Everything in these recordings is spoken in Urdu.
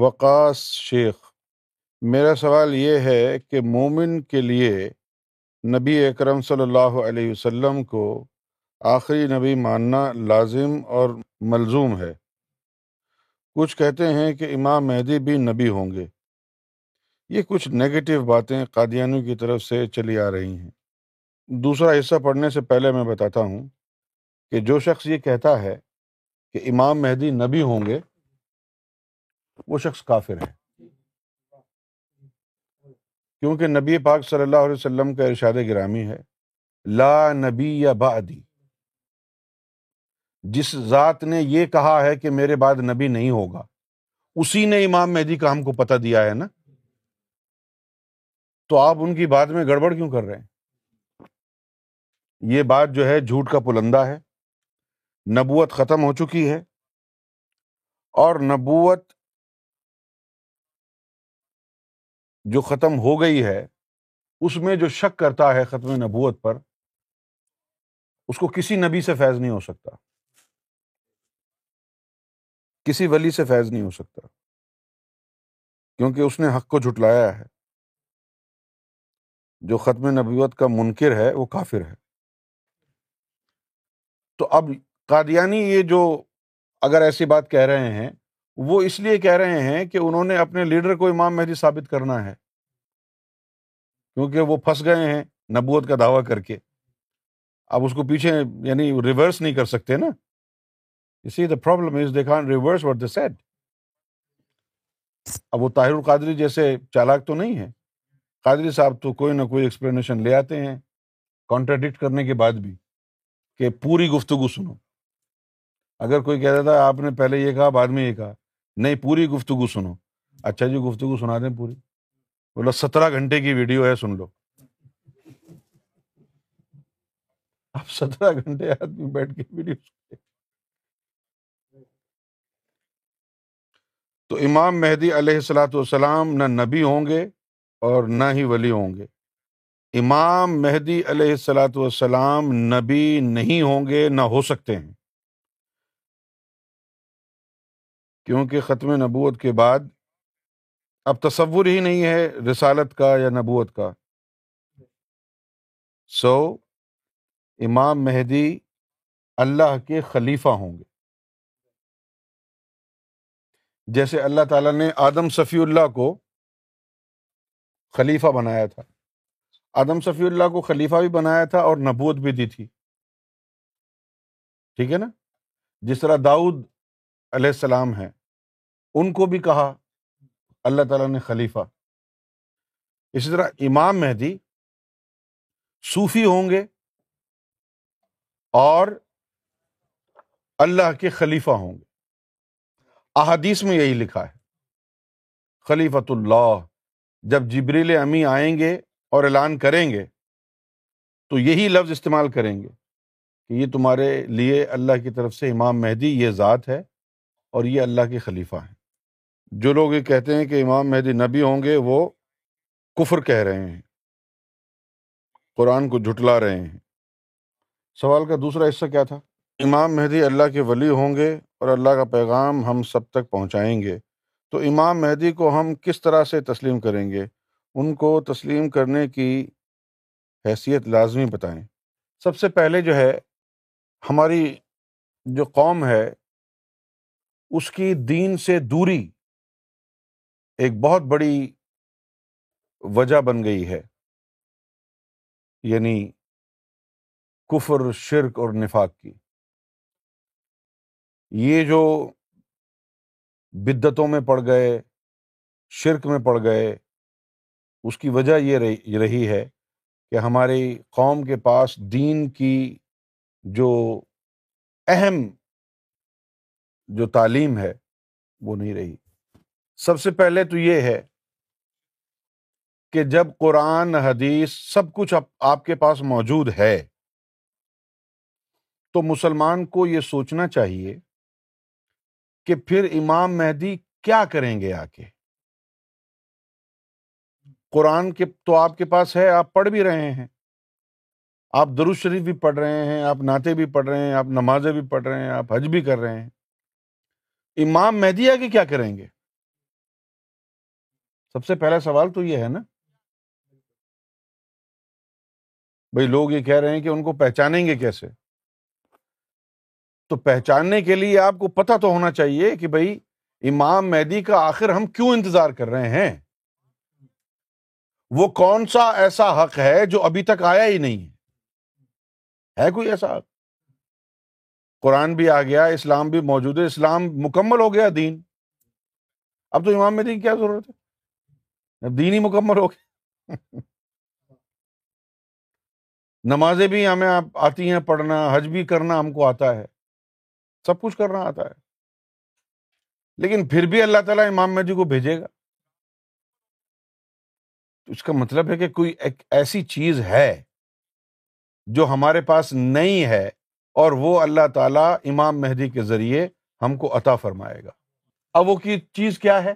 وقاص شیخ میرا سوال یہ ہے کہ مومن کے لیے نبی اکرم صلی اللہ علیہ وسلم کو آخری نبی ماننا لازم اور ملزوم ہے کچھ کہتے ہیں کہ امام مہدی بھی نبی ہوں گے یہ کچھ نگیٹو باتیں قادیانوں کی طرف سے چلی آ رہی ہیں دوسرا حصہ پڑھنے سے پہلے میں بتاتا ہوں کہ جو شخص یہ کہتا ہے کہ امام مہدی نبی ہوں گے وہ شخص کافر ہے کیونکہ نبی پاک صلی اللہ علیہ وسلم کا ارشاد گرامی ہے لا نبی یا با جس ذات نے یہ کہا ہے کہ میرے بعد نبی نہیں ہوگا اسی نے امام مہدی کا ہم کو پتہ دیا ہے نا تو آپ ان کی بات میں گڑبڑ کیوں کر رہے ہیں یہ بات جو ہے جھوٹ کا پلندہ ہے نبوت ختم ہو چکی ہے اور نبوت جو ختم ہو گئی ہے اس میں جو شک کرتا ہے ختم نبوت پر اس کو کسی نبی سے فیض نہیں ہو سکتا کسی ولی سے فیض نہیں ہو سکتا کیونکہ اس نے حق کو جھٹلایا ہے جو ختم نبوت کا منکر ہے وہ کافر ہے تو اب قادیانی یہ جو اگر ایسی بات کہہ رہے ہیں وہ اس لیے کہہ رہے ہیں کہ انہوں نے اپنے لیڈر کو امام مہدی ثابت کرنا ہے کیونکہ وہ پھنس گئے ہیں نبوت کا دعویٰ کر کے آپ اس کو پیچھے یعنی ریورس نہیں کر سکتے نا اسی دا پرابلم از دے کان ریورس دا سیٹ اب وہ طاہر القادری جیسے چالاک تو نہیں ہے قادری صاحب تو کوئی نہ کوئی ایکسپلینیشن لے آتے ہیں کانٹراڈکٹ کرنے کے بعد بھی کہ پوری گفتگو سنو اگر کوئی کہہ رہا تھا آپ نے پہلے یہ کہا بعد میں یہ کہا نہیں پوری گفتگو سنو اچھا جی گفتگو سنا دیں پوری بولا سترہ گھنٹے کی ویڈیو ہے سن لو آپ سترہ گھنٹے آدمی بیٹھ کے ویڈیو تو امام مہدی علیہ السلاۃ والسلام نہ نبی ہوں گے اور نہ ہی ولی ہوں گے امام مہدی علیہ السلاۃ والسلام نبی نہیں ہوں گے نہ ہو سکتے ہیں کیونکہ ختم نبوت کے بعد اب تصور ہی نہیں ہے رسالت کا یا نبوت کا سو امام مہدی اللہ کے خلیفہ ہوں گے جیسے اللہ تعالیٰ نے آدم صفی اللہ کو خلیفہ بنایا تھا آدم صفی اللہ کو خلیفہ بھی بنایا تھا اور نبوت بھی دی تھی ٹھیک ہے نا جس طرح داؤد علیہ السلام ہیں ان کو بھی کہا اللہ تعالیٰ نے خلیفہ اسی طرح امام مہدی صوفی ہوں گے اور اللہ کے خلیفہ ہوں گے احادیث میں یہی لکھا ہے خلیفۃ اللہ جب جبریل امی آئیں گے اور اعلان کریں گے تو یہی لفظ استعمال کریں گے کہ یہ تمہارے لیے اللہ کی طرف سے امام مہدی یہ ذات ہے اور یہ اللہ کے خلیفہ ہیں جو لوگ یہ کہتے ہیں کہ امام مہدی نبی ہوں گے وہ کفر کہہ رہے ہیں قرآن کو جھٹلا رہے ہیں سوال کا دوسرا حصہ کیا تھا امام مہدی اللہ کے ولی ہوں گے اور اللہ کا پیغام ہم سب تک پہنچائیں گے تو امام مہدی کو ہم کس طرح سے تسلیم کریں گے ان کو تسلیم کرنے کی حیثیت لازمی بتائیں سب سے پہلے جو ہے ہماری جو قوم ہے اس کی دین سے دوری ایک بہت بڑی وجہ بن گئی ہے یعنی کفر شرک اور نفاق کی یہ جو بدتوں میں پڑ گئے شرک میں پڑ گئے اس کی وجہ یہ رہی ہے کہ ہماری قوم کے پاس دین کی جو اہم جو تعلیم ہے وہ نہیں رہی سب سے پہلے تو یہ ہے کہ جب قرآن حدیث سب کچھ آپ کے پاس موجود ہے تو مسلمان کو یہ سوچنا چاہیے کہ پھر امام مہدی کیا کریں گے آ کے قرآن کے تو آپ کے پاس ہے آپ پڑھ بھی رہے ہیں آپ شریف بھی پڑھ رہے ہیں آپ نعتیں بھی پڑھ رہے ہیں آپ نمازیں بھی پڑھ رہے ہیں آپ حج بھی کر رہے ہیں امام آ آگے کیا کریں گے سب سے پہلا سوال تو یہ ہے نا بھائی لوگ یہ کہہ رہے ہیں کہ ان کو پہچانیں گے کیسے تو پہچاننے کے لیے آپ کو پتہ تو ہونا چاہیے کہ بھائی امام مہدی کا آخر ہم کیوں انتظار کر رہے ہیں وہ کون سا ایسا حق ہے جو ابھی تک آیا ہی نہیں ہے ہے کوئی ایسا حق قرآن بھی آ گیا اسلام بھی موجود ہے اسلام مکمل ہو گیا دین اب تو امام مہدی کی کیا ضرورت ہے دین ہی مکمل ہو گیا نمازیں بھی ہمیں آتی ہیں پڑھنا حج بھی کرنا ہم کو آتا ہے سب کچھ کرنا آتا ہے لیکن پھر بھی اللہ تعالیٰ امام مہدی کو بھیجے گا تو اس کا مطلب ہے کہ کوئی ایک ایسی چیز ہے جو ہمارے پاس نہیں ہے اور وہ اللہ تعالیٰ امام مہدی کے ذریعے ہم کو عطا فرمائے گا اب وہ کی چیز کیا ہے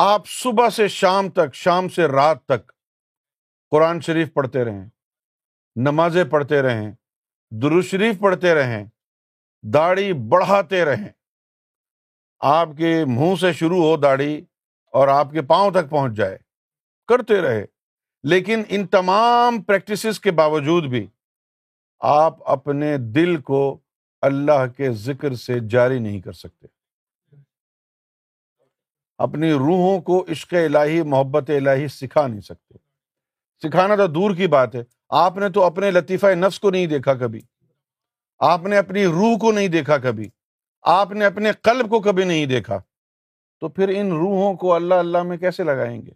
آپ صبح سے شام تک شام سے رات تک قرآن شریف پڑھتے رہیں نمازیں پڑھتے رہیں درو شریف پڑھتے رہیں داڑھی بڑھاتے رہیں آپ کے منہ سے شروع ہو داڑھی اور آپ کے پاؤں تک پہنچ جائے کرتے رہے لیکن ان تمام پریکٹسز کے باوجود بھی آپ اپنے دل کو اللہ کے ذکر سے جاری نہیں کر سکتے اپنی روحوں کو عشق الہی محبت الہی سکھا نہیں سکتے سکھانا تو دور کی بات ہے آپ نے تو اپنے لطیفہ نفس کو نہیں دیکھا کبھی آپ نے اپنی روح کو نہیں دیکھا کبھی آپ نے اپنے قلب کو کبھی نہیں دیکھا تو پھر ان روحوں کو اللہ اللہ میں کیسے لگائیں گے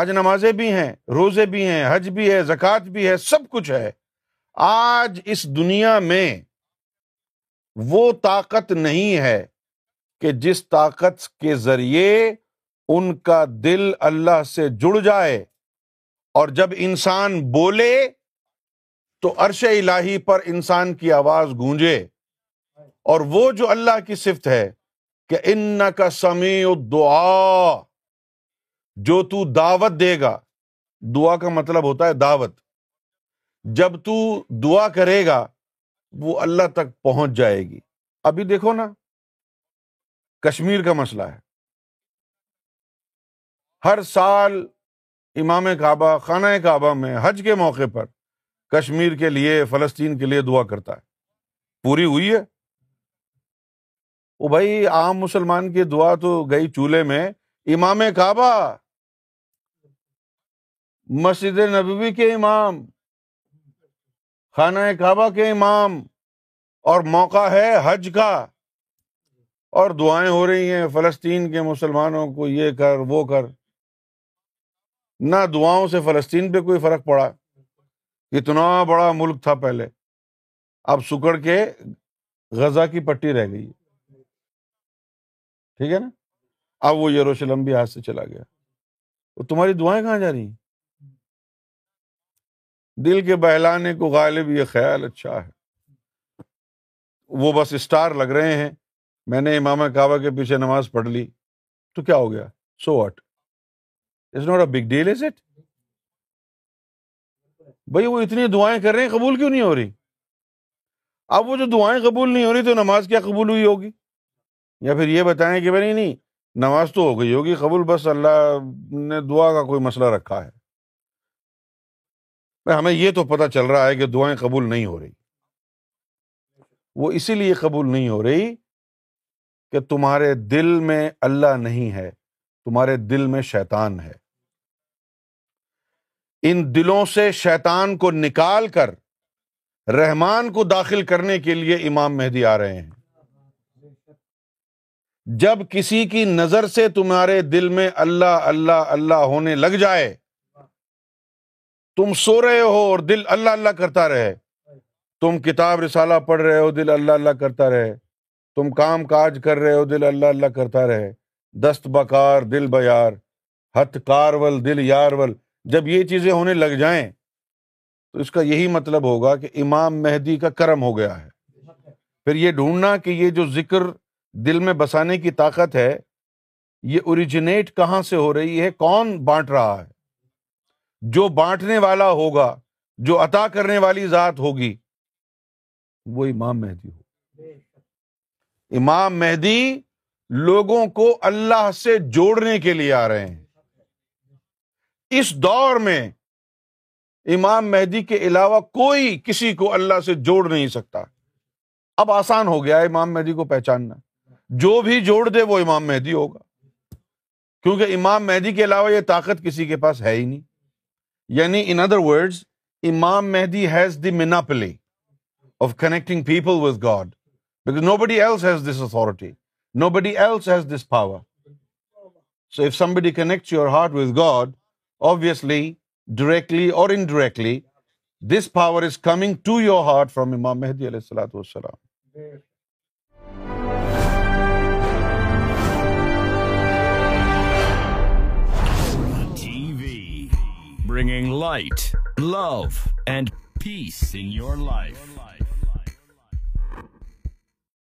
آج نمازیں بھی ہیں روزے بھی ہیں حج بھی ہے زکوٰۃ بھی ہے سب کچھ ہے آج اس دنیا میں وہ طاقت نہیں ہے کہ جس طاقت کے ذریعے ان کا دل اللہ سے جڑ جائے اور جب انسان بولے تو عرش الہی پر انسان کی آواز گونجے اور وہ جو اللہ کی صفت ہے کہ ان کا سمیع دعا جو تو دعوت دے گا دعا کا مطلب ہوتا ہے دعوت جب تو دعا کرے گا وہ اللہ تک پہنچ جائے گی ابھی دیکھو نا کشمیر کا مسئلہ ہے ہر سال امام کعبہ خانہ کعبہ میں حج کے موقع پر کشمیر کے لیے فلسطین کے لیے دعا کرتا ہے پوری ہوئی ہے وہ بھائی عام مسلمان کی دعا تو گئی چولہے میں امام کعبہ مسجد نبوی کے امام خانہ کعبہ کے امام اور موقع ہے حج کا اور دعائیں ہو رہی ہیں فلسطین کے مسلمانوں کو یہ کر وہ کر نہ دعاؤں سے فلسطین پہ کوئی فرق پڑا اتنا بڑا ملک تھا پہلے اب سکڑ کے غزہ کی پٹی رہ گئی ٹھیک ہے نا اب وہ یروشلم بھی ہاتھ سے چلا گیا تو تمہاری دعائیں کہاں جا رہی ہیں دل کے بہلانے کو غالب یہ خیال اچھا ہے وہ بس اسٹار لگ رہے ہیں میں نے امام کعبہ کے پیچھے نماز پڑھ لی تو کیا ہو گیا so what is is not a big deal it بھائی وہ اتنی دعائیں کر رہے ہیں قبول کیوں نہیں ہو رہی اب وہ جو دعائیں قبول نہیں ہو رہی تو نماز کیا قبول ہوئی ہوگی یا پھر یہ بتائیں کہ بھائی نہیں نماز تو ہو گئی ہوگی قبول بس اللہ نے دعا کا کوئی مسئلہ رکھا ہے ہمیں یہ تو پتہ چل رہا ہے کہ دعائیں قبول نہیں ہو رہی وہ اسی لیے قبول نہیں ہو رہی کہ تمہارے دل میں اللہ نہیں ہے تمہارے دل میں شیطان ہے ان دلوں سے شیطان کو نکال کر رحمان کو داخل کرنے کے لیے امام مہدی آ رہے ہیں جب کسی کی نظر سے تمہارے دل میں اللہ اللہ اللہ ہونے لگ جائے تم سو رہے ہو اور دل اللہ اللہ کرتا رہے تم کتاب رسالہ پڑھ رہے ہو دل اللہ اللہ کرتا رہے تم کام کاج کر رہے ہو دل اللہ اللہ کرتا رہے دست بکار دل بیار ہتھ کار دل یار چیزیں ہونے لگ جائیں تو اس کا یہی مطلب ہوگا کہ امام مہدی کا کرم ہو گیا ہے پھر یہ ڈھونڈنا کہ یہ جو ذکر دل میں بسانے کی طاقت ہے یہ اوریجنیٹ کہاں سے ہو رہی ہے کون بانٹ رہا ہے جو بانٹنے والا ہوگا جو عطا کرنے والی ذات ہوگی وہ امام مہدی ہوگی امام مہدی لوگوں کو اللہ سے جوڑنے کے لیے آ رہے ہیں اس دور میں امام مہدی کے علاوہ کوئی کسی کو اللہ سے جوڑ نہیں سکتا اب آسان ہو گیا امام مہدی کو پہچاننا جو بھی جوڑ دے وہ امام مہدی ہوگا کیونکہ امام مہدی کے علاوہ یہ طاقت کسی کے پاس ہے ہی نہیں یعنی ان other word Imam Mahdi has the monopoly of connecting people with God because nobody else has this authority. Nobody else has this power. So if somebody connects your heart with God, obviously, directly or indirectly, this power is coming to your heart from Imam Mahdi alayhi salatu wassalam. TV, bringing light, love, and peace in your life.